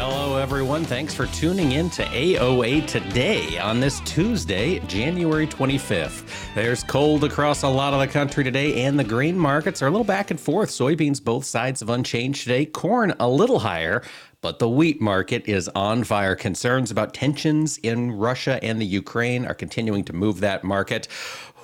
Hello, everyone. Thanks for tuning in to AOA today on this Tuesday, January 25th. There's cold across a lot of the country today, and the grain markets are a little back and forth. Soybeans, both sides of unchanged today. Corn, a little higher. But the wheat market is on fire. Concerns about tensions in Russia and the Ukraine are continuing to move that market.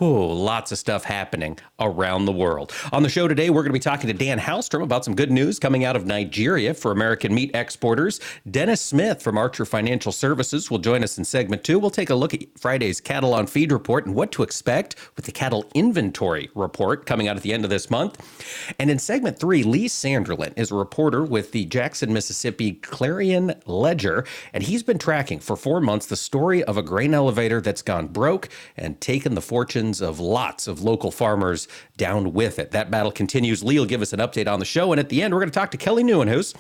Lots of stuff happening around the world. On the show today, we're going to be talking to Dan Halstrom about some good news coming out of Nigeria for American meat exporters. Dennis Smith from Archer Financial Services will join us in segment two. We'll take a look at Friday's cattle on feed report and what to expect with the cattle inventory report coming out at the end of this month. And in segment three, Lee Sanderlin is a reporter with the Jackson, Mississippi Clarion Ledger, and he's been tracking for four months the story of a grain elevator that's gone broke and taken the fortune of lots of local farmers down with it. That battle continues. Lee will give us an update on the show. And at the end, we're going to talk to Kelly Nieuwenhuis.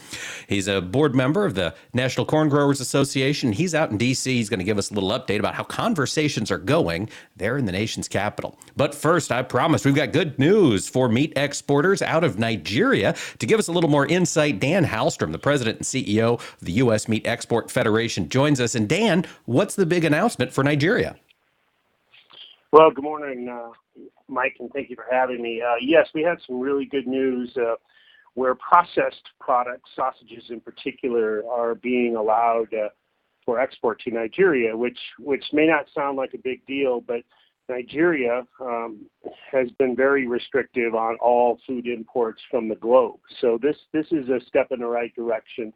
He's a board member of the National Corn Growers Association. He's out in D.C. He's going to give us a little update about how conversations are going there in the nation's capital. But first, I promise we've got good news for meat exporters out of Nigeria. To give us a little more insight, Dan Halstrom, the president and CEO of the U.S. Meat Export Federation, joins us. And Dan, what's the big announcement for Nigeria? Well, good morning, uh, Mike, and thank you for having me. Uh, yes, we had some really good news uh, where processed products, sausages in particular, are being allowed uh, for export to Nigeria, which which may not sound like a big deal, but Nigeria um, has been very restrictive on all food imports from the globe. So this this is a step in the right direction.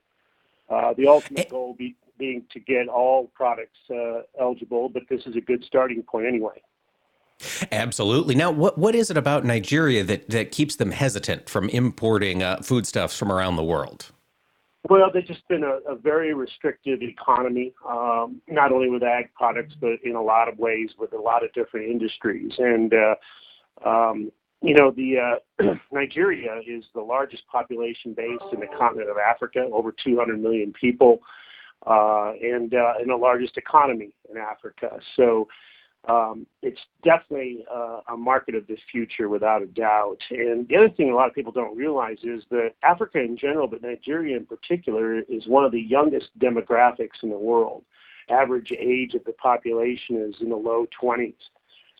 Uh, the ultimate eh goal be, being to get all products uh, eligible, but this is a good starting point anyway. Absolutely. Now, what what is it about Nigeria that that keeps them hesitant from importing uh, foodstuffs from around the world? Well, they've just been a, a very restrictive economy, um, not only with ag products, but in a lot of ways with a lot of different industries. And uh, um, you know, the uh, Nigeria is the largest population base in the continent of Africa, over 200 million people, uh, and uh, and the largest economy in Africa. So um, it's definitely uh, a market of the future without a doubt. And the other thing a lot of people don't realize is that Africa in general, but Nigeria in particular, is one of the youngest demographics in the world. Average age of the population is in the low 20s.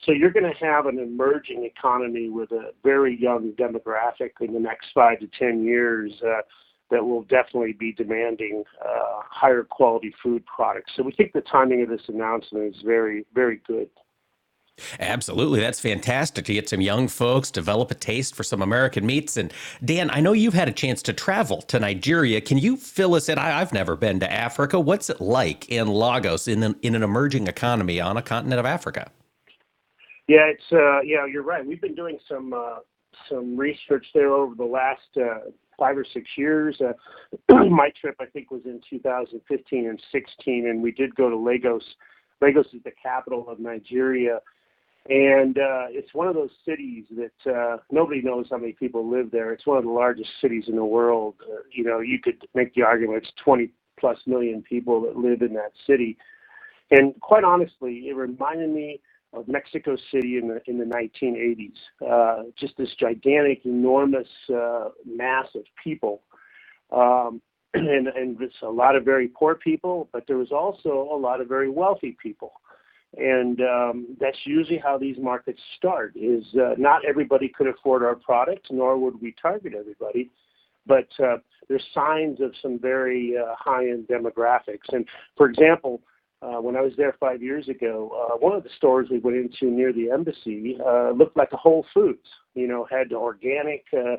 So you're going to have an emerging economy with a very young demographic in the next five to 10 years. Uh, that will definitely be demanding uh, higher quality food products. So we think the timing of this announcement is very, very good. Absolutely. That's fantastic to get some young folks develop a taste for some American meats. And Dan, I know you've had a chance to travel to Nigeria. Can you fill us in? I, have never been to Africa. What's it like in Lagos in an, in an emerging economy on a continent of Africa? Yeah, it's uh, yeah, you're right. We've been doing some uh, some research there over the last uh, five or six years. Uh, my trip, I think, was in 2015 and 16, and we did go to Lagos. Lagos is the capital of Nigeria, and uh, it's one of those cities that uh, nobody knows how many people live there. It's one of the largest cities in the world. Uh, you know, you could make the argument it's 20 plus million people that live in that city. And quite honestly, it reminded me of Mexico City in the in the 1980s. Uh, just this gigantic, enormous uh, mass of people, um, and and it's a lot of very poor people, but there was also a lot of very wealthy people, and um, that's usually how these markets start. Is uh, not everybody could afford our product, nor would we target everybody. But uh, there's signs of some very uh, high-end demographics, and for example, uh, when I was there five years ago, uh, one of the stores we went into near the embassy uh, looked like a Whole Foods. You know, had organic uh,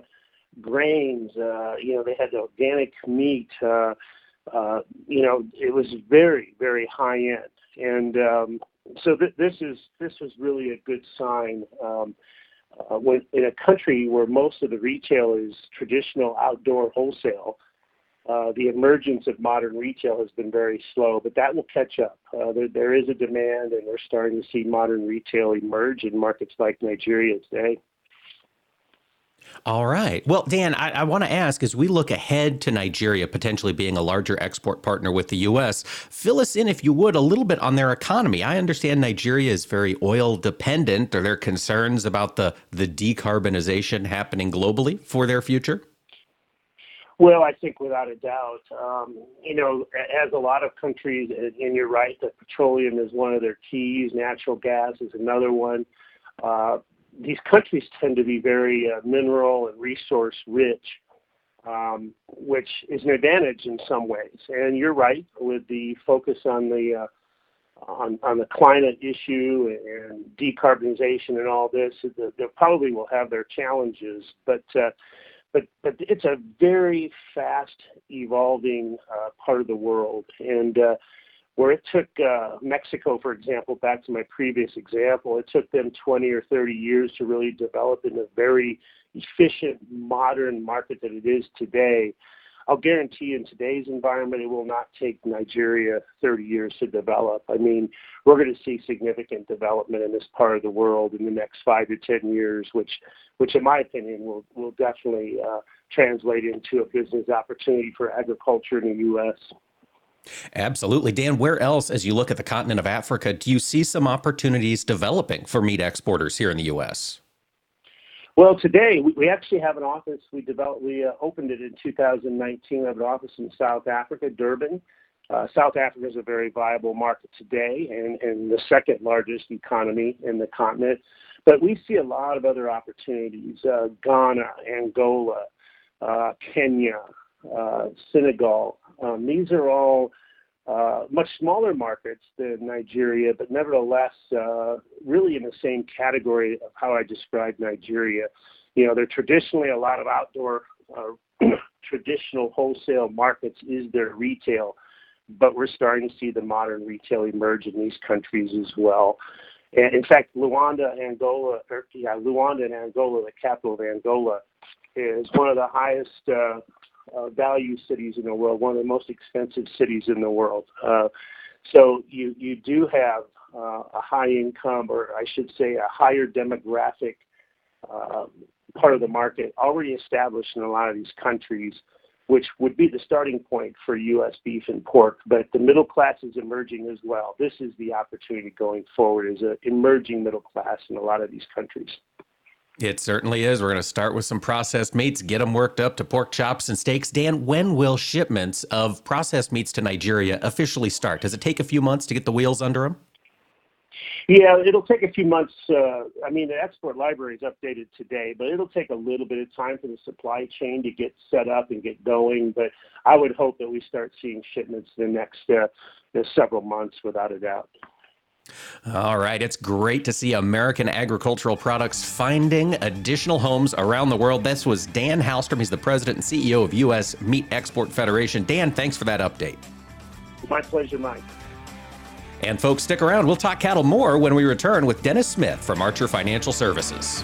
grains. Uh, you know, they had the organic meat. Uh, uh, you know, it was very, very high end, and um, so th- this is this was really a good sign. Um, uh, when in a country where most of the retail is traditional outdoor wholesale, uh, the emergence of modern retail has been very slow, but that will catch up. Uh, there, there is a demand, and we're starting to see modern retail emerge in markets like Nigeria today. All right. Well, Dan, I, I want to ask as we look ahead to Nigeria potentially being a larger export partner with the U.S., fill us in, if you would, a little bit on their economy. I understand Nigeria is very oil dependent. Are there concerns about the, the decarbonization happening globally for their future? Well, I think without a doubt, um, you know, as a lot of countries, and you're right that petroleum is one of their keys, natural gas is another one. Uh, these countries tend to be very uh, mineral and resource rich, um, which is an advantage in some ways. And you're right with the focus on the uh, on, on the climate issue and decarbonization and all this. They probably will have their challenges, but uh, but but it's a very fast evolving uh, part of the world, and uh, where it took uh, Mexico, for example, back to my previous example, it took them 20 or 30 years to really develop in a very efficient, modern market that it is today. I'll guarantee you in today's environment, it will not take Nigeria 30 years to develop. I mean, we're going to see significant development in this part of the world in the next five to 10 years, which, which in my opinion, will, will definitely uh, translate into a business opportunity for agriculture in the U.S. Absolutely. Dan, where else, as you look at the continent of Africa, do you see some opportunities developing for meat exporters here in the U.S.? Well, today we, actually have an office. We developed, we uh, opened it in 2019. We have an office in South Africa, Durban. Uh, South Africa is a very viable market today and, and the second largest economy in the continent. But we see a lot of other opportunities uh, Ghana, Angola, uh, Kenya, uh, Senegal. Um, these are all uh, much smaller markets than Nigeria, but nevertheless, uh, really in the same category of how I described Nigeria. You know, they're traditionally a lot of outdoor, uh, traditional wholesale markets is their retail, but we're starting to see the modern retail emerge in these countries as well. And in fact, Luanda, Angola, or, yeah, Luanda and Angola, the capital of Angola, is one of the highest uh, uh, value cities in the world, one of the most expensive cities in the world. Uh, so you you do have uh, a high income, or I should say, a higher demographic uh, part of the market already established in a lot of these countries, which would be the starting point for U.S. beef and pork. But the middle class is emerging as well. This is the opportunity going forward: is an emerging middle class in a lot of these countries. It certainly is. We're going to start with some processed meats, get them worked up to pork chops and steaks. Dan, when will shipments of processed meats to Nigeria officially start? Does it take a few months to get the wheels under them? Yeah, it'll take a few months. Uh, I mean, the export library is updated today, but it'll take a little bit of time for the supply chain to get set up and get going. But I would hope that we start seeing shipments in the next uh, several months, without a doubt. All right. It's great to see American agricultural products finding additional homes around the world. This was Dan Halstrom. He's the president and CEO of U.S. Meat Export Federation. Dan, thanks for that update. My pleasure, Mike. And folks, stick around. We'll talk cattle more when we return with Dennis Smith from Archer Financial Services.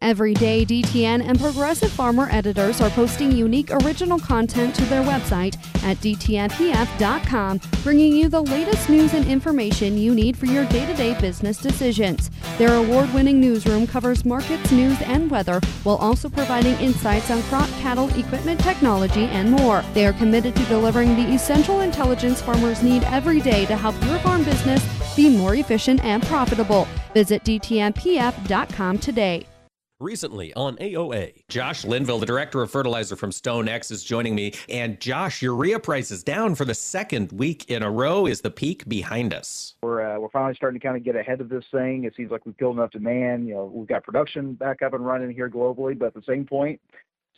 Every day, DTN and Progressive Farmer editors are posting unique original content to their website at DTNPF.com, bringing you the latest news and information you need for your day to day business decisions. Their award winning newsroom covers markets, news, and weather, while also providing insights on crop, cattle, equipment, technology, and more. They are committed to delivering the essential intelligence farmers need every day to help your farm business be more efficient and profitable. Visit DTNPF.com today. Recently on AOA. Josh Linville, the director of fertilizer from StoneX, is joining me. And Josh, urea prices down for the second week in a row. Is the peak behind us? We're uh, we're finally starting to kind of get ahead of this thing. It seems like we've killed enough demand. You know, we've got production back up and running here globally, but at the same point,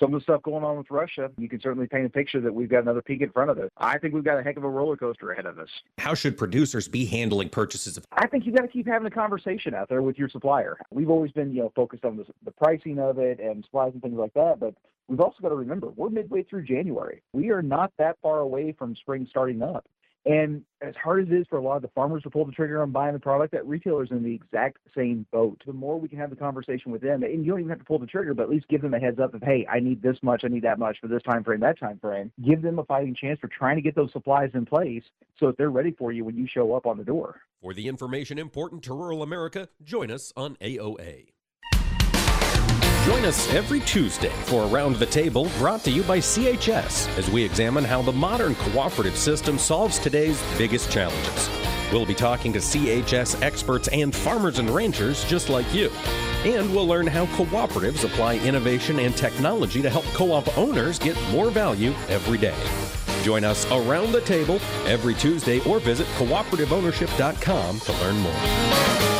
some of the stuff going on with Russia, you can certainly paint a picture that we've got another peak in front of us. I think we've got a heck of a roller coaster ahead of us. How should producers be handling purchases of? I think you've got to keep having a conversation out there with your supplier. We've always been, you know, focused on the, the pricing of it and supplies and things like that, but we've also got to remember we're midway through January. We are not that far away from spring starting up. And as hard as it is for a lot of the farmers to pull the trigger on buying the product, that retailer's in the exact same boat. The more we can have the conversation with them, and you don't even have to pull the trigger, but at least give them a heads up of, hey, I need this much, I need that much for this time frame, that time frame. Give them a fighting chance for trying to get those supplies in place so that they're ready for you when you show up on the door. For the information important to rural America, join us on AOA. Join us every Tuesday for Around the Table brought to you by CHS as we examine how the modern cooperative system solves today's biggest challenges. We'll be talking to CHS experts and farmers and ranchers just like you. And we'll learn how cooperatives apply innovation and technology to help co op owners get more value every day. Join us around the table every Tuesday or visit cooperativeownership.com to learn more.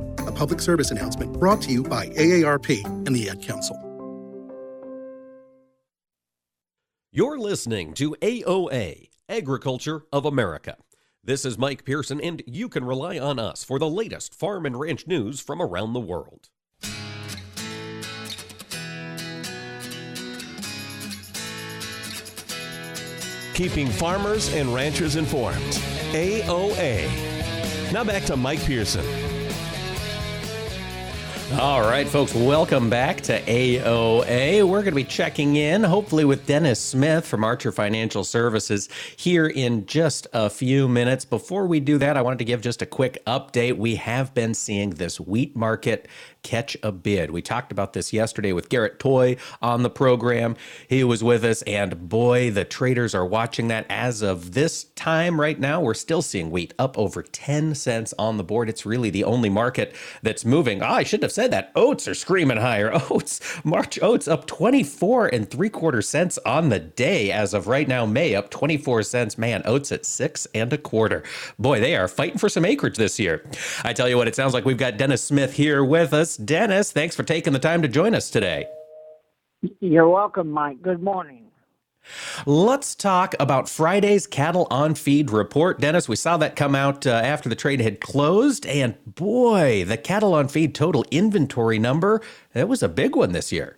a public service announcement brought to you by AARP and the Ad Council. You're listening to AOA, Agriculture of America. This is Mike Pearson, and you can rely on us for the latest farm and ranch news from around the world. Keeping farmers and ranchers informed. AOA. Now back to Mike Pearson. All right, folks, welcome back to AOA. We're going to be checking in, hopefully, with Dennis Smith from Archer Financial Services here in just a few minutes. Before we do that, I wanted to give just a quick update. We have been seeing this wheat market catch a bid. We talked about this yesterday with Garrett Toy on the program. He was with us, and boy, the traders are watching that. As of this time right now, we're still seeing wheat up over 10 cents on the board. It's really the only market that's moving. Oh, I shouldn't have said that. Oats are screaming higher. Oats, March oats up 24 and three quarter cents on the day as of right now. May up 24 cents. Man, oats at six and a quarter. Boy, they are fighting for some acreage this year. I tell you what, it sounds like we've got Dennis Smith here with us. Dennis, thanks for taking the time to join us today. You're welcome, Mike. Good morning. Let's talk about Friday's cattle on feed report. Dennis, we saw that come out uh, after the trade had closed, and boy, the cattle on feed total inventory number, that was a big one this year.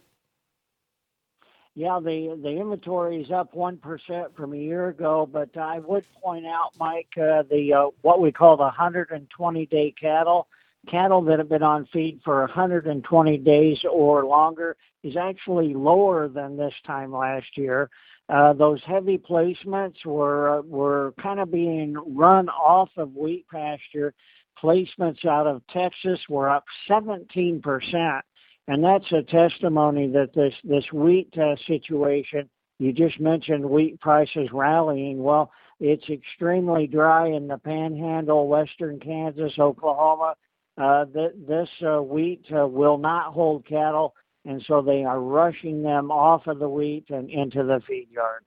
Yeah, the the inventory is up one percent from a year ago, but I would point out, Mike, uh, the uh, what we call the 120 day cattle cattle that have been on feed for 120 days or longer is actually lower than this time last year. Uh, those heavy placements were were kind of being run off of wheat pasture. Placements out of Texas were up 17 percent, and that's a testimony that this this wheat uh, situation. You just mentioned wheat prices rallying. Well, it's extremely dry in the Panhandle, Western Kansas, Oklahoma, uh, th- this uh, wheat uh, will not hold cattle, and so they are rushing them off of the wheat and into the feed yard.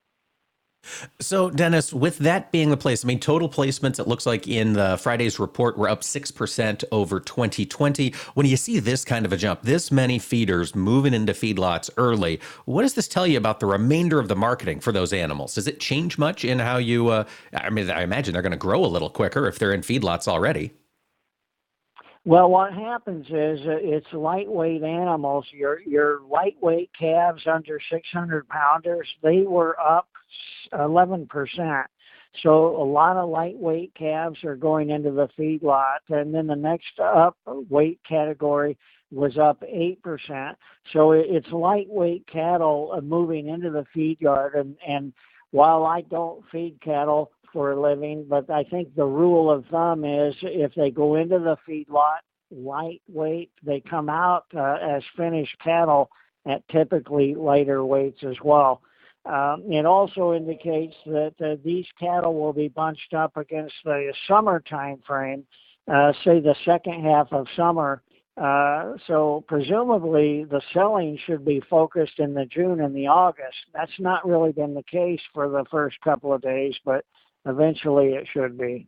So, Dennis, with that being the place, I mean, total placements, it looks like in the Friday's report, were up 6% over 2020. When you see this kind of a jump, this many feeders moving into feedlots early, what does this tell you about the remainder of the marketing for those animals? Does it change much in how you, uh, I mean, I imagine they're going to grow a little quicker if they're in feedlots already. Well, what happens is uh, it's lightweight animals. Your your lightweight calves under 600 pounders, they were up 11 percent. So a lot of lightweight calves are going into the feedlot, and then the next up weight category was up 8%. So it's lightweight cattle uh, moving into the feed yard. And, and while I don't feed cattle for a living, but I think the rule of thumb is if they go into the feedlot lightweight, they come out uh, as finished cattle at typically lighter weights as well. Um, it also indicates that uh, these cattle will be bunched up against the summer time frame, uh, say the second half of summer, uh, so presumably the selling should be focused in the June and the August. That's not really been the case for the first couple of days, but eventually it should be.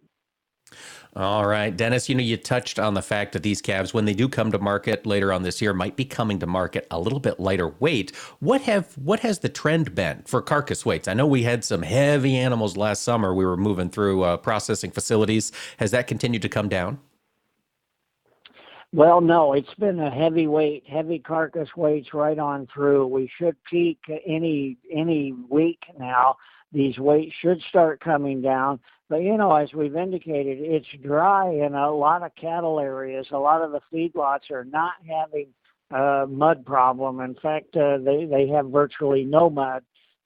All right, Dennis, you know, you touched on the fact that these calves, when they do come to market later on this year, might be coming to market a little bit lighter weight. What have what has the trend been for carcass weights? I know we had some heavy animals last summer. We were moving through uh, processing facilities. Has that continued to come down? Well, no, it's been a heavy weight, heavy carcass weights right on through. We should peak any any week now. These weights should start coming down. But you know, as we've indicated, it's dry in a lot of cattle areas. A lot of the feedlots are not having a mud problem. In fact, uh, they they have virtually no mud.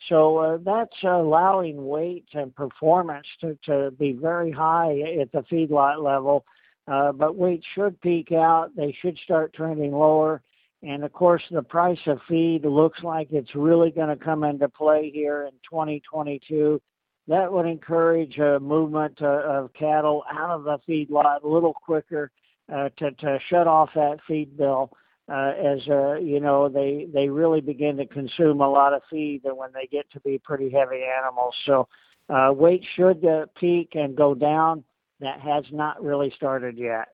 So uh, that's allowing weight and performance to, to be very high at the feedlot level uh, but weight should peak out. They should start trending lower. And of course, the price of feed looks like it's really going to come into play here in 2022. That would encourage a movement uh, of cattle out of the feedlot a little quicker uh, to, to shut off that feed bill. Uh, as uh, you know, they they really begin to consume a lot of feed when they get to be pretty heavy animals. So uh, weight should uh, peak and go down that has not really started yet.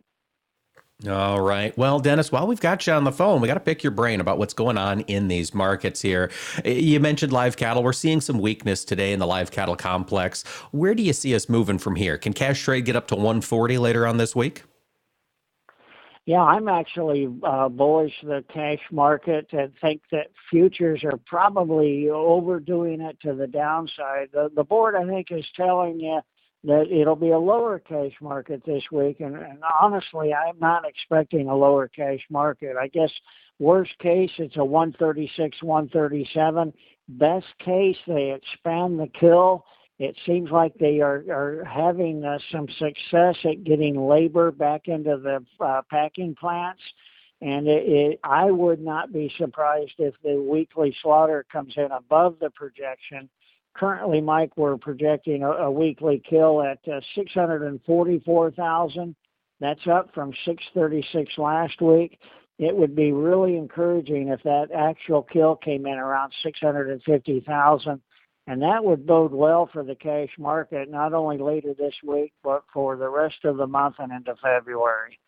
All right. Well, Dennis, while we've got you on the phone, we got to pick your brain about what's going on in these markets here. You mentioned live cattle. We're seeing some weakness today in the live cattle complex. Where do you see us moving from here? Can cash trade get up to 140 later on this week? Yeah, I'm actually uh, bullish the cash market and think that futures are probably overdoing it to the downside. The, the board, I think, is telling you that it'll be a lower cash market this week. And, and honestly, I'm not expecting a lower cash market. I guess worst case, it's a 136, 137. Best case, they expand the kill. It seems like they are, are having uh, some success at getting labor back into the uh, packing plants. And it, it, I would not be surprised if the weekly slaughter comes in above the projection currently, Mike, we're projecting a, weekly kill at uh, 644,000. That's up from 636 last week. It would be really encouraging if that actual kill came in around 650,000. And that would bode well for the cash market, not only later this week, but for the rest of the month and into February.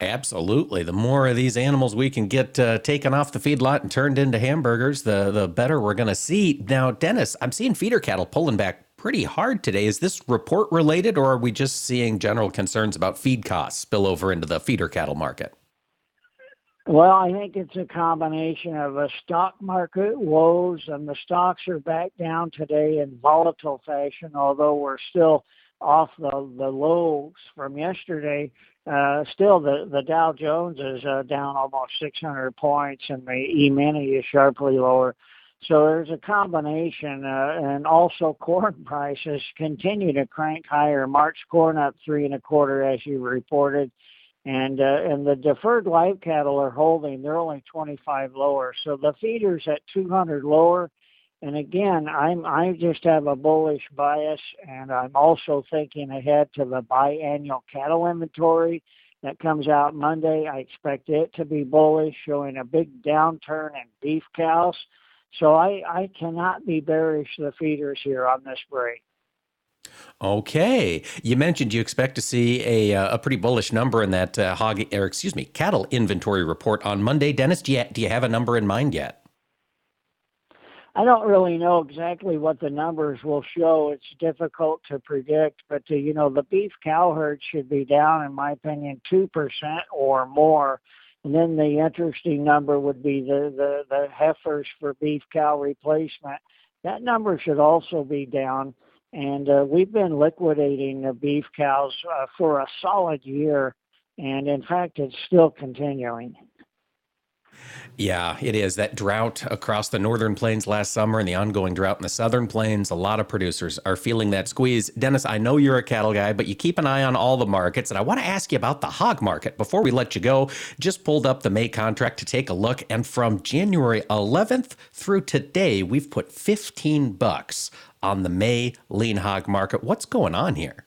Absolutely. The more of these animals we can get uh, taken off the feedlot and turned into hamburgers, the the better we're going to see. Now, Dennis, I'm seeing feeder cattle pulling back pretty hard today. Is this report related, or are we just seeing general concerns about feed costs spill over into the feeder cattle market? Well, I think it's a combination of a stock market woes, and the stocks are back down today in volatile fashion, although we're still off the, the lows from yesterday. Uh, still, the, the Dow Jones is uh, down almost 600 points, and the E-mini is sharply lower. So there's a combination, uh, and also corn prices continue to crank higher. March corn up three and a quarter, as you reported, and uh, and the deferred live cattle are holding. They're only 25 lower. So the feeders at 200 lower and again, I'm I just have a bullish bias, and I'm also thinking ahead to the biannual cattle inventory that comes out Monday. I expect it to be bullish, showing a big downturn in beef cows. So I, I cannot be bearish the feeders here on this break. Okay, you mentioned you expect to see a, uh, a pretty bullish number in that uh, hog, or excuse me, cattle inventory report on Monday. Dennis, do you, do you have a number in mind yet? I don't really know exactly what the numbers will show. It's difficult to predict, but uh, you know the beef cow herd should be down, in my opinion, two percent or more. And then the interesting number would be the, the the heifers for beef cow replacement. that number should also be down. And uh, we've been liquidating the beef cows uh, for a solid year, and in fact, it's still continuing. Yeah, it is. That drought across the northern plains last summer and the ongoing drought in the southern plains, a lot of producers are feeling that squeeze. Dennis, I know you're a cattle guy, but you keep an eye on all the markets. And I want to ask you about the hog market. Before we let you go, just pulled up the May contract to take a look. And from January 11th through today, we've put 15 bucks on the May lean hog market. What's going on here?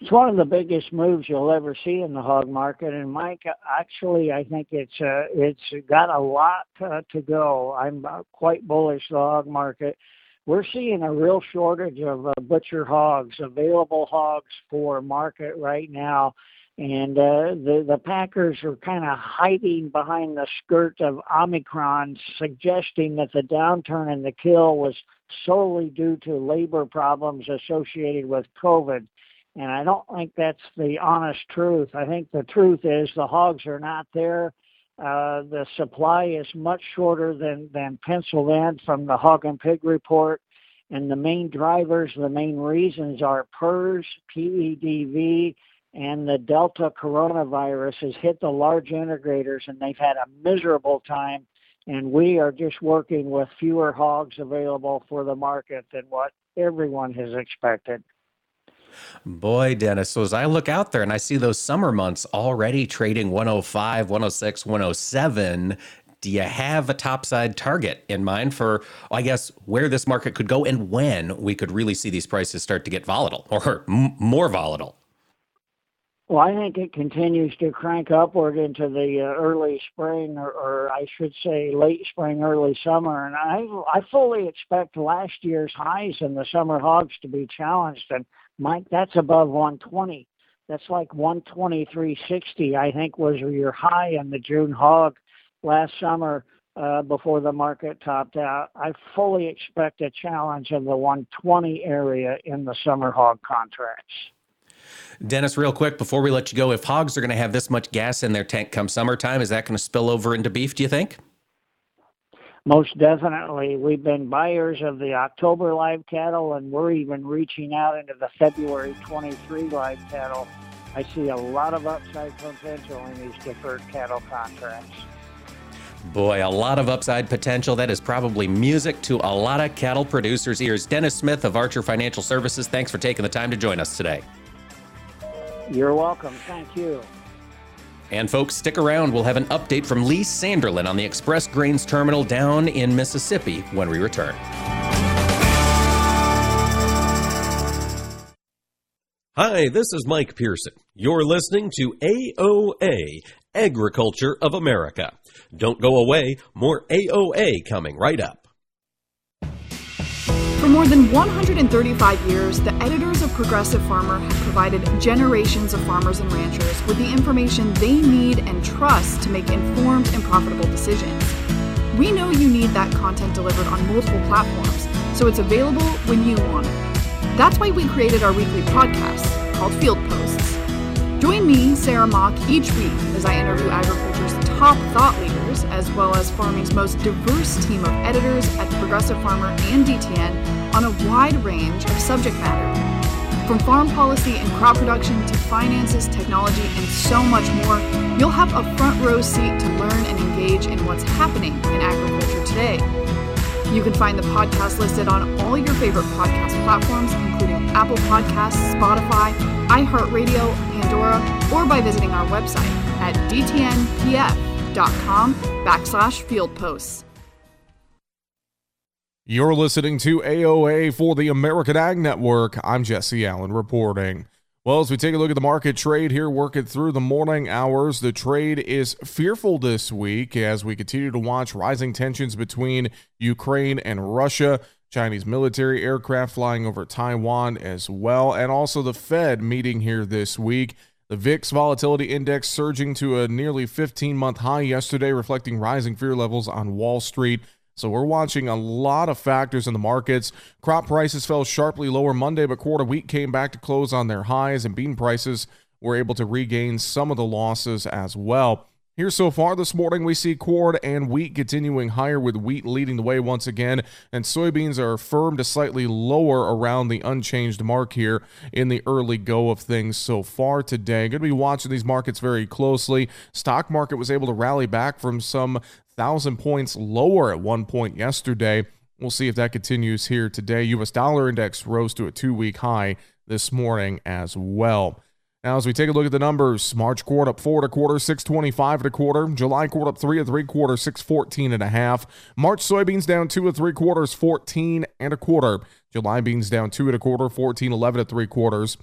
It's one of the biggest moves you'll ever see in the hog market. And Mike, actually, I think it's uh, it's got a lot to, to go. I'm uh, quite bullish the hog market. We're seeing a real shortage of uh, butcher hogs, available hogs for market right now. And uh, the the packers are kind of hiding behind the skirt of Omicron, suggesting that the downturn in the kill was solely due to labor problems associated with COVID. And I don't think that's the honest truth. I think the truth is the hogs are not there. Uh, the supply is much shorter than, than penciled in from the hog and pig report. And the main drivers, the main reasons are PRRS, PEDV, and the Delta coronavirus has hit the large integrators and they've had a miserable time. And we are just working with fewer hogs available for the market than what everyone has expected. Boy, Dennis. So as I look out there and I see those summer months already trading 105, 106, 107, do you have a topside target in mind for, I guess, where this market could go and when we could really see these prices start to get volatile or m- more volatile? Well, I think it continues to crank upward into the uh, early spring, or, or, I should say late spring, early summer. And I, I fully expect last year's highs in the summer hogs to be challenged. And Mike, that's above 120. That's like 123.60, I think, was your high in the June hog last summer uh, before the market topped out. I fully expect a challenge in the 120 area in the summer hog contracts. Dennis, real quick before we let you go, if hogs are going to have this much gas in their tank come summertime, is that going to spill over into beef, do you think? Most definitely. We've been buyers of the October live cattle, and we're even reaching out into the February 23 live cattle. I see a lot of upside potential in these deferred cattle contracts. Boy, a lot of upside potential. That is probably music to a lot of cattle producers' ears. Dennis Smith of Archer Financial Services, thanks for taking the time to join us today. You're welcome. Thank you. And folks, stick around. We'll have an update from Lee Sanderlin on the Express Grains Terminal down in Mississippi when we return. Hi, this is Mike Pearson. You're listening to AOA, Agriculture of America. Don't go away, more AOA coming right up. For more than 135 years, the editors of Progressive Farmer have provided generations of farmers and ranchers with the information they need and trust to make informed and profitable decisions. We know you need that content delivered on multiple platforms, so it's available when you want it. That's why we created our weekly podcast called Field Posts. Join me, Sarah Mock, each week as I interview agriculture's top thought leaders, as well as farming's most diverse team of editors at the Progressive Farmer and DTN on a wide range of subject matter. From farm policy and crop production to finances, technology, and so much more, you'll have a front row seat to learn and engage in what's happening in agriculture today. You can find the podcast listed on all your favorite podcast platforms, including Apple Podcasts, Spotify, iHeartRadio, Pandora, or by visiting our website at dtnpf.com backslash field posts. You're listening to AOA for the American Ag Network. I'm Jesse Allen reporting. Well, as we take a look at the market trade here, working through the morning hours, the trade is fearful this week as we continue to watch rising tensions between Ukraine and Russia. Chinese military aircraft flying over Taiwan as well, and also the Fed meeting here this week. The VIX volatility index surging to a nearly 15 month high yesterday, reflecting rising fear levels on Wall Street. So we're watching a lot of factors in the markets. Crop prices fell sharply lower Monday, but quarter wheat came back to close on their highs, and bean prices were able to regain some of the losses as well. Here so far this morning, we see corn and wheat continuing higher, with wheat leading the way once again, and soybeans are firm to slightly lower around the unchanged mark here in the early go of things so far today. Going to be watching these markets very closely. Stock market was able to rally back from some thousand points lower at one point yesterday. We'll see if that continues here today. U.S. dollar index rose to a two week high this morning as well. Now, as we take a look at the numbers, March quarter up four and a quarter, 625 and a quarter. July quarter up three and three quarters, 614 and a half. March soybeans down two and three quarters, 14 and a quarter. July beans down two and a quarter, 14, 11 and three quarters.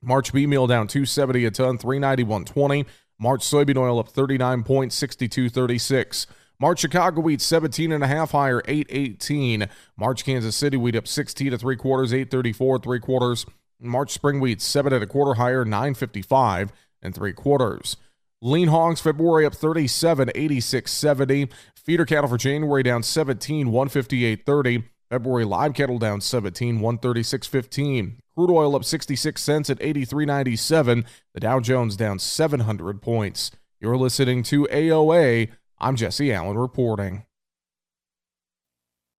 March bean meal down 270 a ton, 391.20. March soybean oil up 39 points, 62.36. March Chicago wheat 17 and a half higher, 818. March Kansas City wheat up 16 to three quarters, 834 three quarters. March spring wheat seven and a quarter higher, 955 and three quarters. Lean hogs February up 37, 86, 70. Feeder cattle for January down 17, 158, 30. February live cattle down 17, 136, 15. Crude oil up 66 cents at 83.97. The Dow Jones down 700 points. You're listening to AOA. I'm Jesse Allen reporting.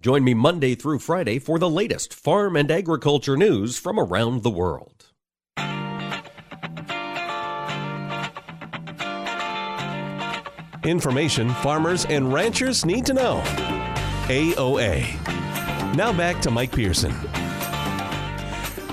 Join me Monday through Friday for the latest farm and agriculture news from around the world. Information farmers and ranchers need to know. AOA. Now back to Mike Pearson.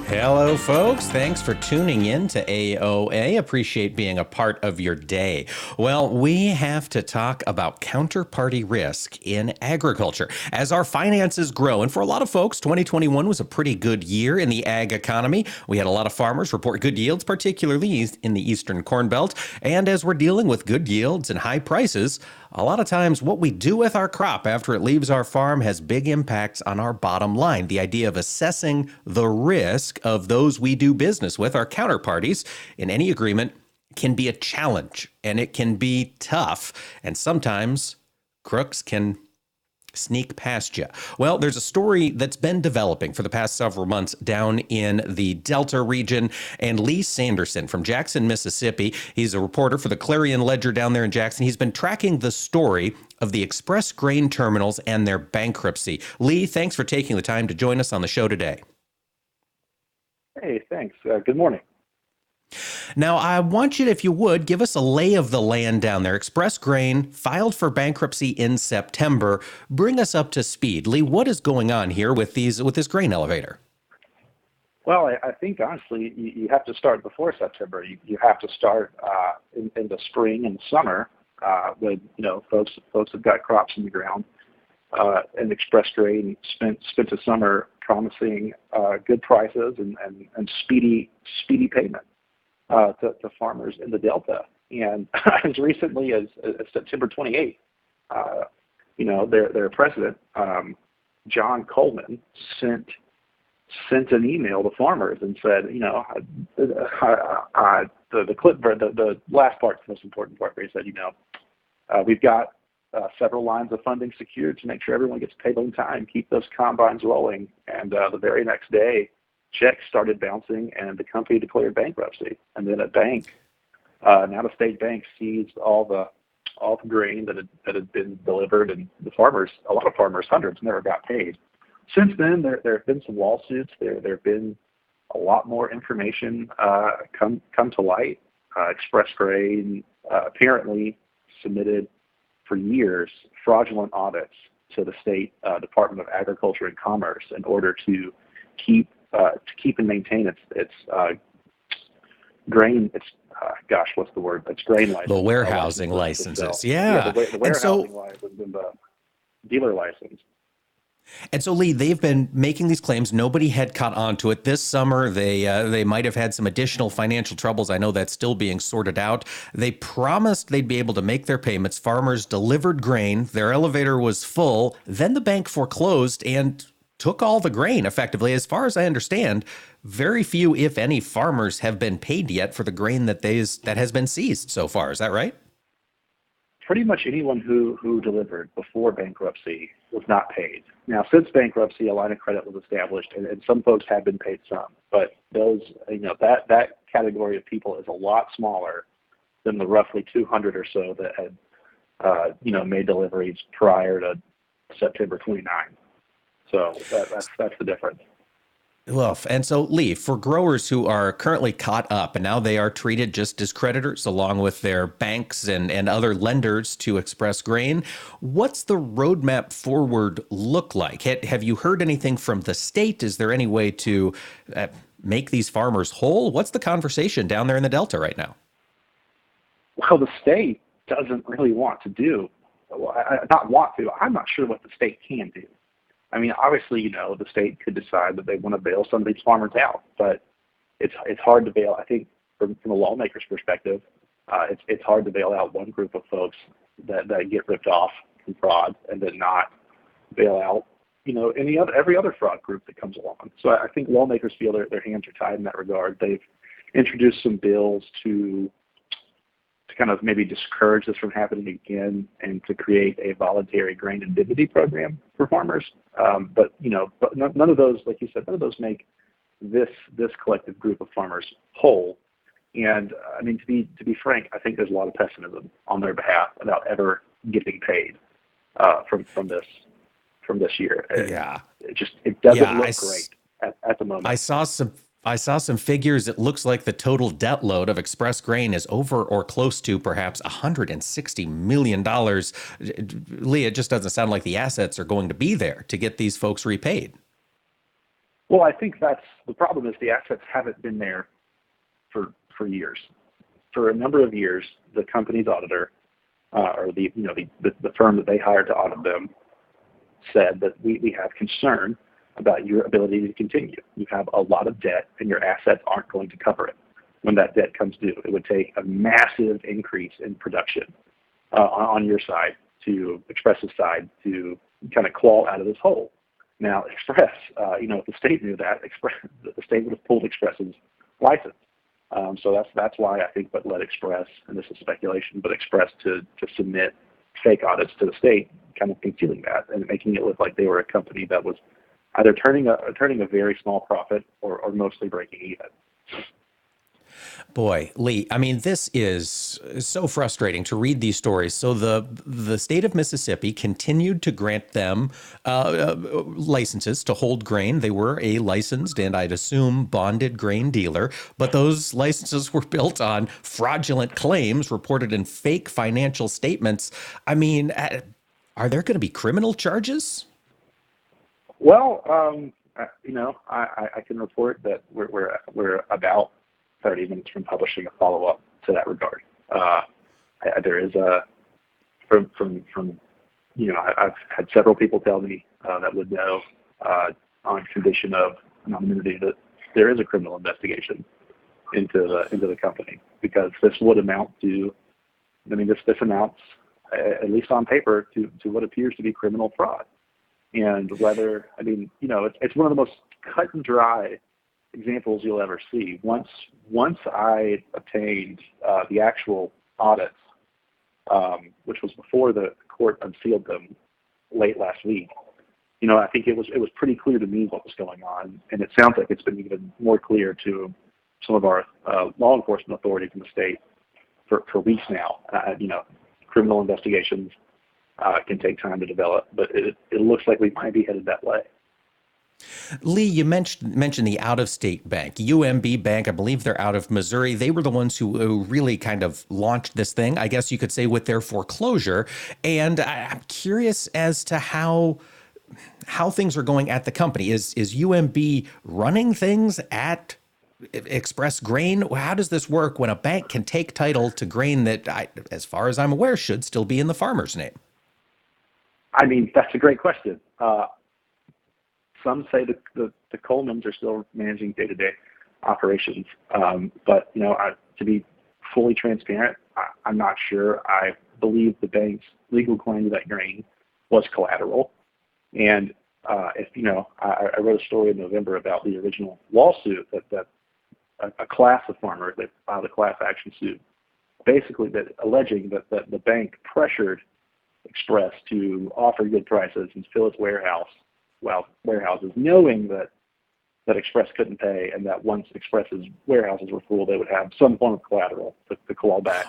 Hello, folks. Thanks for tuning in to AOA. Appreciate being a part of your day. Well, we have to talk about counterparty risk in agriculture as our finances grow. And for a lot of folks, 2021 was a pretty good year in the ag economy. We had a lot of farmers report good yields, particularly in the eastern corn belt. And as we're dealing with good yields and high prices, a lot of times, what we do with our crop after it leaves our farm has big impacts on our bottom line. The idea of assessing the risk of those we do business with, our counterparties, in any agreement can be a challenge and it can be tough. And sometimes crooks can sneak past you. Well, there's a story that's been developing for the past several months down in the Delta region. And Lee Sanderlin from Jackson, Mississippi, he's a reporter for the Clarion Ledger down there in Jackson. He's been tracking the story of the express grain terminals and their bankruptcy. Lee, thanks for taking the time to join us on the show today. Hey, thanks. Uh, good morning. Now, I want you, if you would, give us a lay of the land down there. Express Grain filed for bankruptcy in September. Bring us up to speed, Lee. What is going on here with these with this grain elevator? Well, I, I think honestly, you, you, have to start before September. You, you have to start uh, in, in, the spring and summer uh, when you know folks folks have got crops in the ground. Uh, and Express Grain spent spent the summer promising uh, good prices and, and, and speedy speedy payment uh, to, to, farmers in the Delta. And as recently as, as September 28th, uh, you know, their, their president, um, John Coleman, sent sent an email to farmers and said, you know, I, I, I, the the clip, the, the last part's the most important part, where he said, you know, uh, we've got uh, several lines of funding secured to make sure everyone gets paid on time, keep those combines rolling. And uh, the very next day, checks started bouncing and the company declared bankruptcy. And then a bank, uh, an out-of-state bank, seized all the all the grain that had that had been delivered, and the farmers, a lot of farmers, hundreds, never got paid. Since then, there there have been some lawsuits. There there have been a lot more information uh, come come to light. Uh, Express Grain uh, apparently submitted for years fraudulent audits to the state uh, Department of Agriculture and Commerce in order to keep uh, to keep and maintain its its uh, grain. Its uh, gosh, what's the word? It's grain license. The warehousing licenses, yeah. yeah. the, the and so, warehousing license and the dealer license. And so, Lee, they've been making these claims. Nobody had caught on to it this summer. They uh, they might have had some additional financial troubles. I know that's still being sorted out. They promised they'd be able to make their payments. Farmers delivered grain. Their elevator was full. Then the bank foreclosed and took all the grain. Effectively, as far as I understand, very few, if any, farmers have been paid yet for the grain that they that has been seized so far. Is that right? Pretty much anyone who who delivered before bankruptcy was not paid. Now, since bankruptcy, a line of credit was established, and, and some folks have been paid some, but those, you know, that that category of people is a lot smaller than the roughly 200 or so that had, uh, you know, made deliveries prior to September 29. So that, that's that's the difference. Woof. And so, Lee, for growers who are currently caught up and now they are treated just as creditors along with their banks and, and other lenders to Express Grain, what's the roadmap forward look like? Have you heard anything from the state? Is there any way to uh, make these farmers whole? What's the conversation down there in the Delta right now? Well, the state doesn't really want to do, well, I- not want to. I'm not sure what the state can do. I mean, obviously, you know, the state could decide that they want to bail some of these farmers out, but it's it's hard to bail. I think from from a lawmaker's perspective, uh, it's it's hard to bail out one group of folks that that get ripped off from fraud, and then not bail out, you know, any other every other fraud group that comes along. So I I think lawmakers feel their their hands are tied in that regard. They've introduced some bills to to kind of maybe discourage this from happening again and to create a voluntary grain indemnity program for farmers. Um, but you know, but none none of those, like you said, none of those make this this collective group of farmers whole. And I mean, to be to be frank, I think there's a lot of pessimism on their behalf about ever getting paid uh, from from this from this year. It- Yeah. it just it doesn't Yeah, I look s- great at, at the moment. I saw some I saw some figures. It looks like the total debt load of Express Grain is over or close to perhaps 160 million dollars. Lee, it just doesn't sound like the assets are going to be there to get these folks repaid. Well, I think that's the problem is the assets haven't been there for for years. For a number of years, the company's auditor, uh, or the you know the, the the firm that they hired to audit them, said that we, we have concern about your ability to continue. You have a lot of debt, and your assets aren't going to cover it when that debt comes due. It would take a massive increase in production uh, on, your side to Express's side to kind of claw out of this hole. Now, Express, uh, you know, if the state knew that, Express, the state would have pulled Express's license. Um, so that's that's why I think what led Express, and this is speculation, but Express to to submit fake audits to the state, kind of concealing that and making it look like they were a company that was either turning a turning a very small profit or, or mostly breaking even. Boy, Lee, I mean, this is so frustrating to read these stories. So the the state of Mississippi continued to grant them uh, uh, licenses to hold grain. They were a licensed and I'd assume bonded grain dealer, but those licenses were built on fraudulent claims reported in fake financial statements. I mean, uh, are there going to be criminal charges? Well, um, uh, you know, I, I- I can report that we're we're we're about 30 minutes from publishing a follow up to that regard. Uh, I, there is a from from from you know I, I've had several people tell me uh, that would know uh, on condition of anonymity that there is a criminal investigation into the into the company because this would amount to I mean this this amounts at least on paper to to what appears to be criminal fraud and whether I mean you know it's it's one of the most cut and dry examples you'll ever see. Once once I obtained uh, the actual audits, um, which was before the court unsealed them late last week, you know I think it was it was pretty clear to me what was going on, and it sounds like it's been even more clear to some of our uh, law enforcement authorities in the state for, for weeks now. Uh, you know, criminal investigations uh, can take time to develop, but it, looks like we might be headed that way. Lee, you mentioned mentioned the out of state bank, UMB Bank. I believe they're out of Missouri. They were the ones who, who, really kind of launched this thing, I guess you could say, with their foreclosure. And I'm curious as to how how things are going at the company. Is is UMB running things at Express Grain? How does this work when a bank can take title to grain that, I, as far as I'm aware, should still be in the farmer's name? I mean, that's a great question. Uh, some say the, the, the Colemans are still managing day-to-day operations, um, but you know, I, to be fully transparent, I, I'm not sure. I believe the bank's legal claim to that grain was collateral, and uh, if you know, I, I wrote a story in November about the original lawsuit that that a, a class of farmers that filed a class action suit, basically that alleging that, that the bank pressured Express to offer good prices and fill its warehouse, well, warehouses, knowing that that Express couldn't pay, and that once Express's warehouses were full, they would have some form of collateral to, to claw back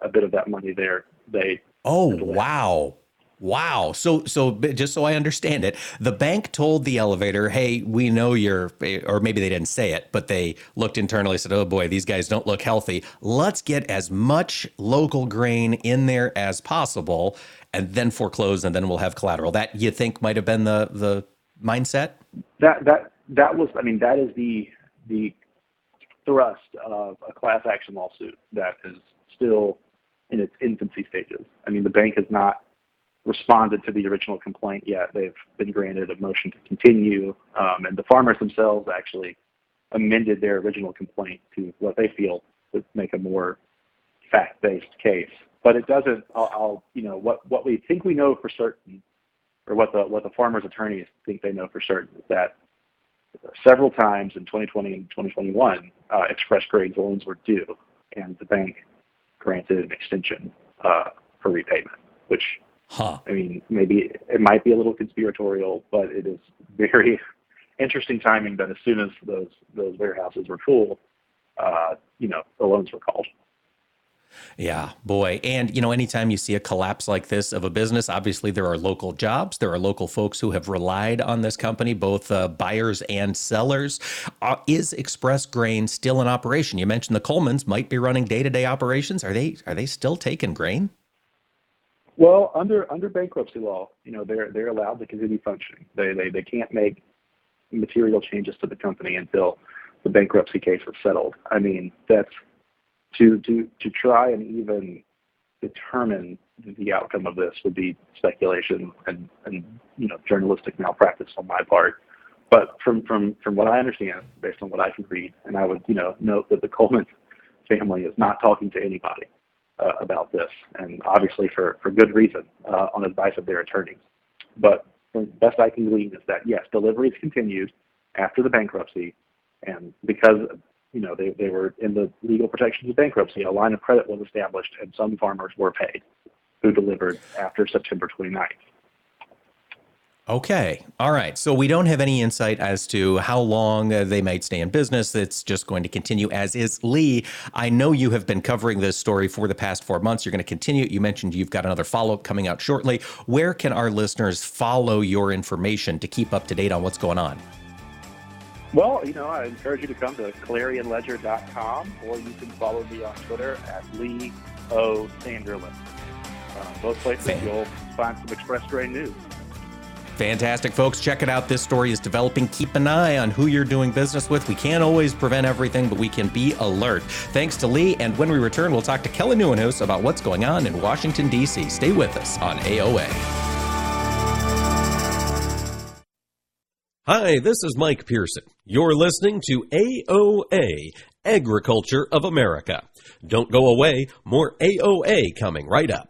a bit of that money there. They oh wow Wow. So, so just so I understand it, the bank told the elevator, "Hey, we know you're," or maybe they didn't say it, but they looked internally, said, "Oh boy, these guys don't look healthy. Let's get as much local grain in there as possible, and then foreclose, and then we'll have collateral." That you think might have been the the mindset? That that that was. I mean, that is the the thrust of a class action lawsuit that is still in its infancy stages. I mean, the bank has not responded to the original complaint yet. They've been granted a motion to continue, um, and the farmers themselves actually amended their original complaint to what they feel would make a more fact-based case. But it doesn't. I'll, I'll, you know, what what we think we know for certain, or what the what the farmers' attorneys think they know for certain is that several times in 2020 and 2021, uh, Express Grain's loans were due, and the bank granted an extension uh, for repayment, which Huh. I mean, maybe it might be a little conspiratorial, but it is very interesting timing that as soon as those those warehouses were full, uh, you know, the loans were called. Yeah, boy. And, you know, anytime you see a collapse like this of a business, obviously there are local jobs. There are local folks who have relied on this company, both uh, buyers and sellers. Uh, is Express Grain still in operation? You mentioned the Colemans might be running day to day operations. Are they, are they still taking grain? Well, under under bankruptcy law, you know, they're they're allowed to continue functioning. They they they can't make material changes to the company until the bankruptcy case is settled. I mean, that's to to to try and even determine the outcome of this would be speculation and and you know journalistic malpractice on my part. But from from from what I understand, based on what I can read, and I would you know note that the Coleman family is not talking to anybody uh, about this, and obviously for, for good reason, uh, on advice of their attorneys. But the best I can glean is that yes, deliveries continued after the bankruptcy, and because you know they, they were in the legal protections of bankruptcy, a line of credit was established, and some farmers were paid who delivered after September 29th. Okay. All right. So we don't have any insight as to how long uh, they might stay in business. It's just going to continue as is. Lee, I know you have been covering this story for the past four months. You're going to continue. You mentioned you've got another follow up coming out shortly. Where can our listeners follow your information to keep up to date on what's going on? Well, you know, I encourage you to come to clarionledger.com or you can follow me on Twitter at Lee O. Sanderlin. Uh, both places Fan. you'll find some Express Grain news. Fantastic, folks. Check it out. This story is developing. Keep an eye on who you're doing business with. We can't always prevent everything, but we can be alert. Thanks to Lee. And when we return, we'll talk to Kelly Nieuwenhuis about what's going on in Washington, D.C. Stay with us on AOA. Hi, this is Mike Pearson. You're listening to AOA, Agriculture of America. Don't go away. More AOA coming right up.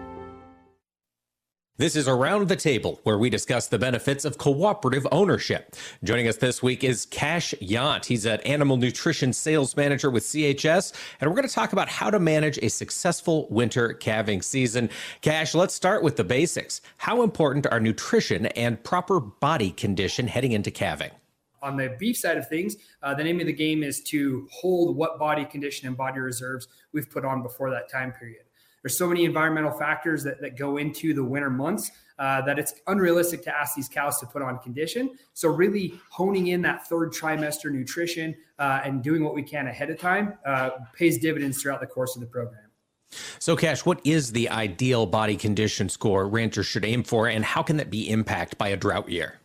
This is Around the Table, where we discuss the benefits of cooperative ownership. Joining us this week is Cash Yant. He's an animal nutrition sales manager with CHS, and we're going to talk about how to manage a successful winter calving season. Cash, let's start with the basics. How important are nutrition and proper body condition heading into calving? On the beef side of things, uh, the name of the game is to hold what body condition and body reserves we've put on before that time period there's so many environmental factors that, that go into the winter months uh, that it's unrealistic to ask these cows to put on condition. So really honing in that third trimester nutrition uh, and doing what we can ahead of time uh, pays dividends throughout the course of the program. So, Cash, what is the ideal body condition score ranchers should aim for, and how can that be impacted by a drought year?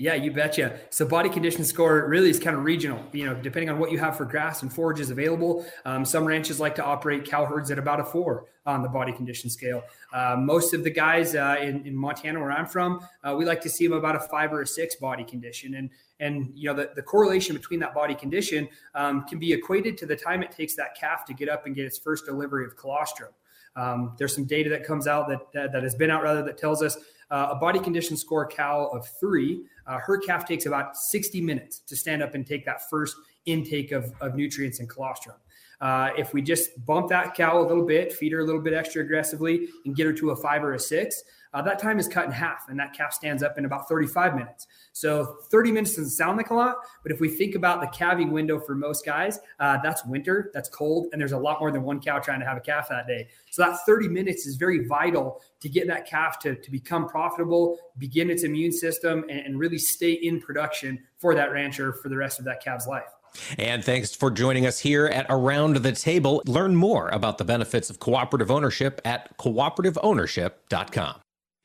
Yeah, you betcha. So body condition score really is kind of regional, you know, depending on what you have for grass and forages available. Um, some ranches like to operate cow herds at about a four on the body condition scale. Uh, most of the guys uh, in, in, Montana, where I'm from, uh, we like to see them about a five or a six body condition. And, and you know, the, the correlation between that body condition um, can be equated to the time it takes that calf to get up and get its first delivery of colostrum. Um, there's some data that comes out that, that, that has been out rather that tells us uh, a body condition score cow of three, uh, her calf takes about 60 minutes to stand up and take that first intake of, of nutrients and colostrum. Uh, if we just bump that cow a little bit, feed her a little bit extra aggressively, and get her to a five or a six, uh, that time is cut in half, and that calf stands up in about 35 minutes. So 30 minutes doesn't sound like a lot, but if we think about the calving window for most guys, uh, that's winter, that's cold, and there's a lot more than one cow trying to have a calf that day. So that 30 minutes is very vital to get that calf to, to become profitable, begin its immune system, and, and really stay in production for that rancher for the rest of that calf's life. And thanks for joining us here at Around the Table. Learn more about the benefits of cooperative ownership at cooperativeownership.com.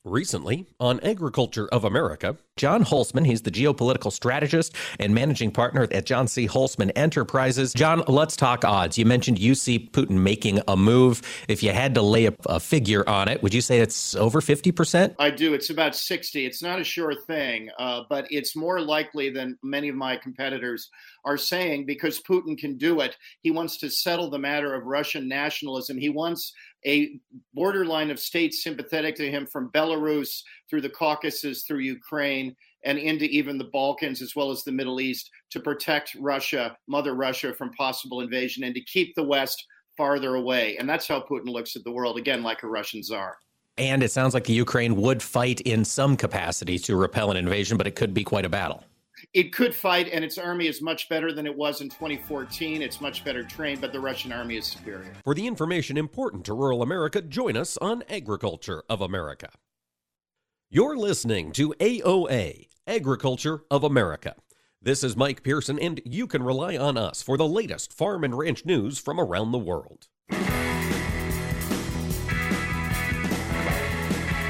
Recently, on Agriculture of America, John Hulsman, he's the geopolitical strategist and managing partner at John C. Hulsman Enterprises. John, let's talk odds. You mentioned you see Putin making a move. If you had to lay a, a figure on it, would you say it's over 50%? I do. It's about 60. It's not a sure thing, uh, but it's more likely than many of my competitors are saying because Putin can do it. He wants to settle the matter of Russian nationalism. He wants a borderline of states sympathetic to him from Belarus through the Caucasus, through Ukraine, and into even the Balkans as well as the Middle East to protect Russia, Mother Russia, from possible invasion and to keep the West farther away. And that's how Putin looks at the world, again, like a Russian czar. And it sounds like the Ukraine would fight in some capacity to repel an invasion, but it could be quite a battle it could fight, and its army is much better than it was in 2014. It's much better trained, but the Russian army is superior. For the information important to rural America, join us on Agriculture of America. You're listening to AOA, Agriculture of America. This is Mike Pearson, and you can rely on us for the latest farm and ranch news from around the world.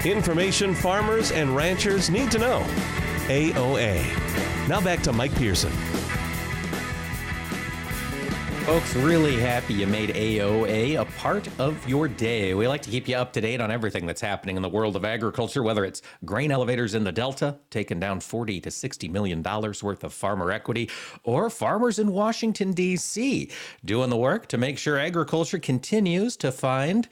Information farmers and ranchers need to know. AOA. Now back to Mike Pearson. Folks, really happy you made AOA a part of your day. We like to keep you up to date on everything that's happening in the world of agriculture, whether it's grain elevators in the Delta, taking down 40 to 60 million dollars worth of farmer equity, or farmers in Washington, D.C., doing the work to make sure agriculture continues to find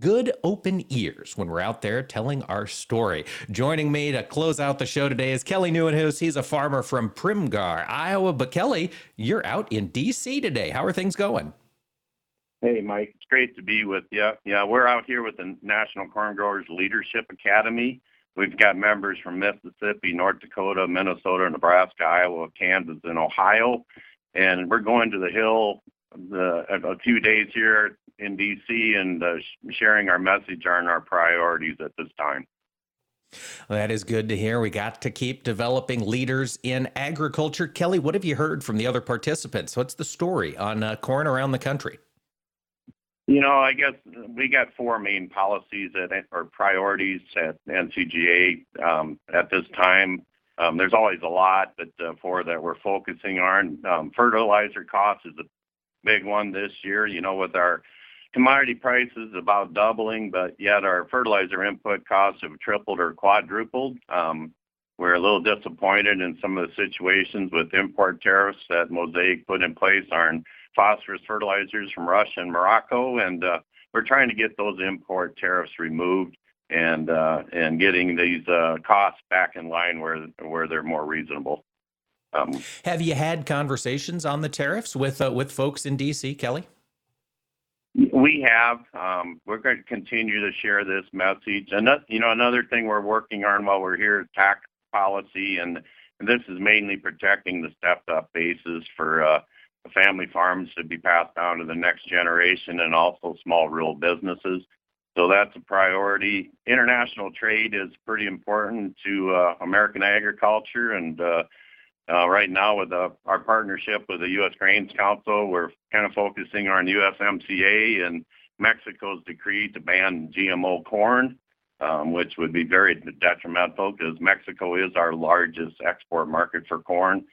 good open ears when we're out there telling our story. Joining me to close out the show today is Kelly Nieuwenhuis. He's a farmer from Primghar, Iowa. But Kelly, you're out in D.C. today. How are things going? Hey, Mike. It's great to be with you. Yeah, we're out here with the National Corn Growers Leadership Academy. We've got members from Mississippi, North Dakota, Minnesota, Nebraska, Iowa, Kansas, and Ohio. And we're going to the Hill a few days here in DC and uh, sharing our message on our priorities at this time. Well, that is good to hear. We got to keep developing leaders in agriculture. Kelly, what have you heard from the other participants? What's the story on uh, corn around the country? You know, I guess we got four main policies that, or priorities at NCGA um, at this time. Um, there's always a lot, but uh, four that we're focusing on. Um, fertilizer costs is a big one this year. You know, with our commodity prices about doubling, but yet our fertilizer input costs have tripled or quadrupled. Um, we're a little disappointed in some of the situations with import tariffs that Mosaic put in place on phosphorus fertilizers from Russia and Morocco, and uh, we're trying to get those import tariffs removed and uh, and getting these uh, costs back in line where where they're more reasonable. Um, Have you had conversations on the tariffs with uh, with folks in D.C., Kelly? We have. Um, we're going to continue to share this message. And that, you know, another thing we're working on while we're here is tax policy, and, and this is mainly protecting the stepped-up basis for uh, family farms to be passed down to the next generation, and also small rural businesses. So that's a priority. International trade is pretty important to uh, American agriculture, and uh, right now, with uh, our partnership with the U.S. Grains Council, we're kind of focusing on USMCA and Mexico's decree to ban GMO corn, um, which would be very detrimental because Mexico is our largest export market for corn.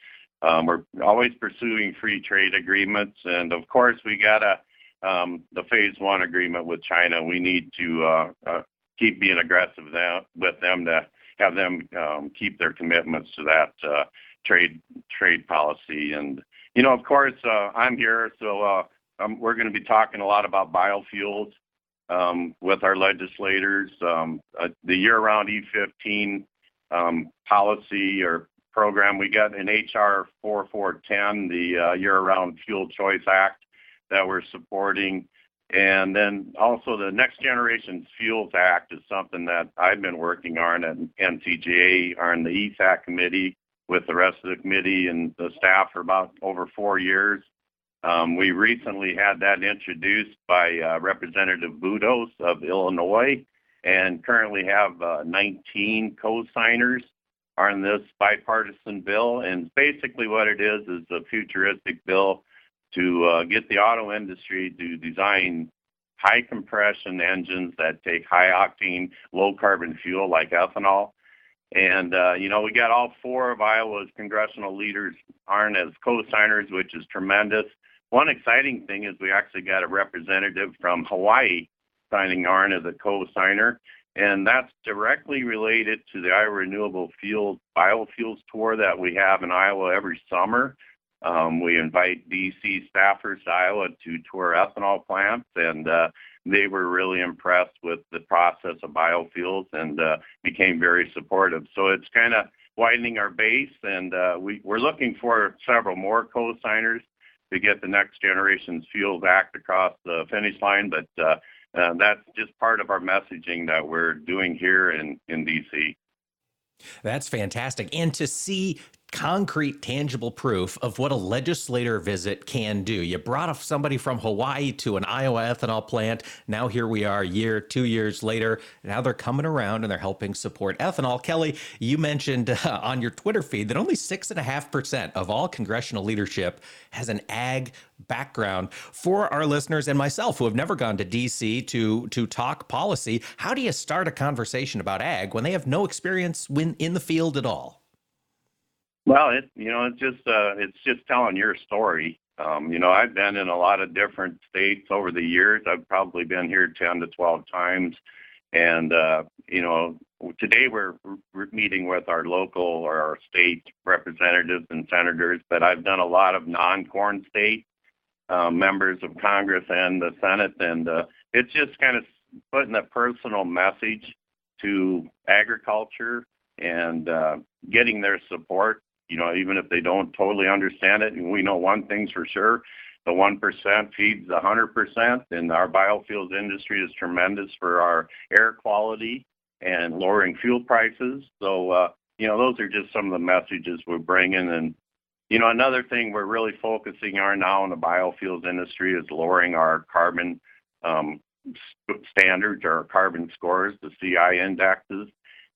Um, we're always pursuing free trade agreements, and of course, we got um, the phase one agreement with China. We need to uh, uh, keep being aggressive with them to have them keep their commitments to that uh, trade trade policy. And you know, of course, uh, I'm here, so uh, um, we're going to be talking a lot about biofuels um, with our legislators. Um, uh, the year-round E15 um, policy or program, we got an HR 4410, the uh, Year-Round Fuel Choice Act that we're supporting. And then also the Next Generation Fuels Act is something that I've been working on at NCGA on the ESAC committee with the rest of the committee and the staff for about over four years. Um, we recently had that introduced by uh, Representative Bustos of Illinois and currently have uh, 19 co-signers on this bipartisan bill. And basically what it is is a futuristic bill to uh, get the auto industry to design high compression engines that take high octane, low carbon fuel like ethanol and, uh, you know, we got all four of Iowa's congressional leaders on as co-signers, which is tremendous. One exciting thing is we actually got a representative from Hawaii signing on as a co-signer, and that's directly related to the Iowa Renewable Fuels Biofuels Tour that we have in Iowa every summer. Um, we invite DC staffers to Iowa to tour ethanol plants, and uh, they were really impressed with the process of biofuels and uh, became very supportive. So it's kind of widening our base, and uh, we, we're looking for several more co-signers to get the Next Generation's Fuels Act across the finish line. But uh, uh, that's just part of our messaging that we're doing here in, in DC. That's fantastic. And to see concrete, tangible proof of what a legislator visit can do. You brought somebody from Hawaii to an Iowa ethanol plant. Now here we are, a year, two years later. Now they're coming around and they're helping support ethanol. Kelly, you mentioned uh, on your Twitter feed that only six and a half percent of all congressional leadership has an ag background. For our listeners and myself who have never gone to DC to to talk policy, how do you start a conversation about ag when they have no experience in the field at all? Well, it you know it's just uh, it's just telling your story. Um, you know, I've been in a lot of different states over the years. I've probably been here 10 to 12 times. And, uh, you know, today we're meeting with our local or our state representatives and senators, but I've done a lot of non-corn state uh, members of Congress and the Senate, and uh, it's just kind of putting a personal message to agriculture and uh, getting their support. You know, even if they don't totally understand it, and we know one thing's for sure: the one percent feeds the hundred percent, and our biofuels industry is tremendous for our air quality and lowering fuel prices. So, uh, you know, those are just some of the messages we're bringing. And, you know, another thing we're really focusing on now in the biofuels industry is lowering our carbon um, standards or carbon scores, the CI indexes.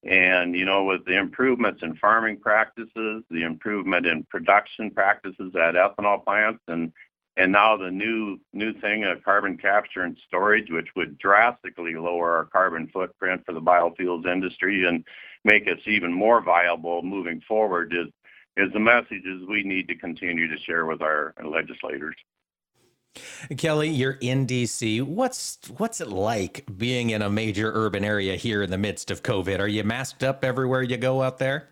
And, you know, with the improvements in farming practices, the improvement in production practices at ethanol plants, and and now the new new thing of carbon capture and storage, which would drastically lower our carbon footprint for the biofuels industry and make us even more viable moving forward, is is the messages we need to continue to share with our legislators. Kelly, you're in DC. What's what's it like being in a major urban area here in the midst of COVID? Are you masked up everywhere you go out there?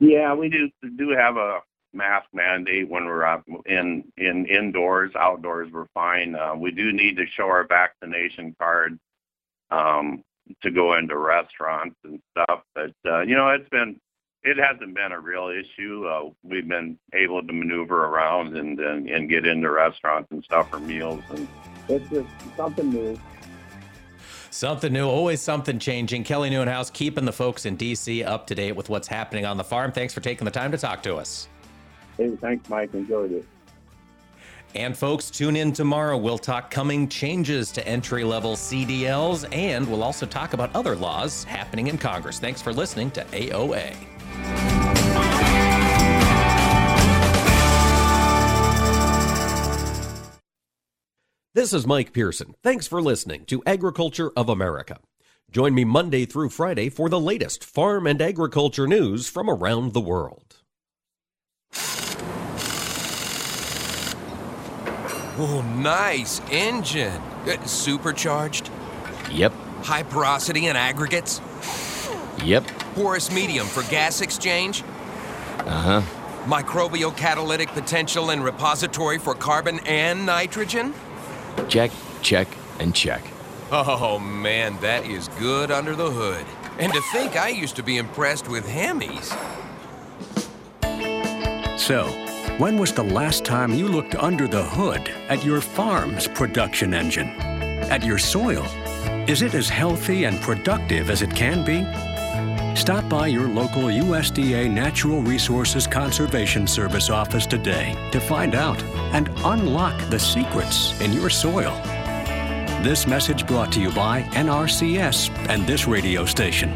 Yeah, we do do have a mask mandate when we're out in in indoors. Outdoors, we're fine. Uh, we do need to show our vaccination card um, to go into restaurants and stuff. But uh, you know, it's been it hasn't been a real issue. Uh, we've been able to maneuver around and, and and get into restaurants and stuff for meals, and it's just something new. Something new, always something changing. Kelly Nieuwenhuis keeping the folks in DC up to date with what's happening on the farm. Thanks for taking the time to talk to us. Hey, thanks, Mike. Enjoyed it. And folks, tune in tomorrow. We'll talk coming changes to entry level CDLs, and we'll also talk about other laws happening in Congress. Thanks for listening to AOA. This is Mike Pearson. Thanks for listening to Agriculture of America. Join me Monday through Friday for the latest farm and agriculture news from around the world. Oh, nice engine. Supercharged? Yep. High porosity and aggregates? Yep. Porous medium for gas exchange? Uh huh. Microbial catalytic potential and repository for carbon and nitrogen? Check, check, and check. Oh man, that is good under the hood. And to think I used to be impressed with Hemis. So, when was the last time you looked under the hood at your farm's production engine? At your soil? Is it as healthy and productive as it can be? Stop by your local USDA Natural Resources Conservation Service office today to find out and unlock the secrets in your soil. This message brought to you by NRCS and this radio station.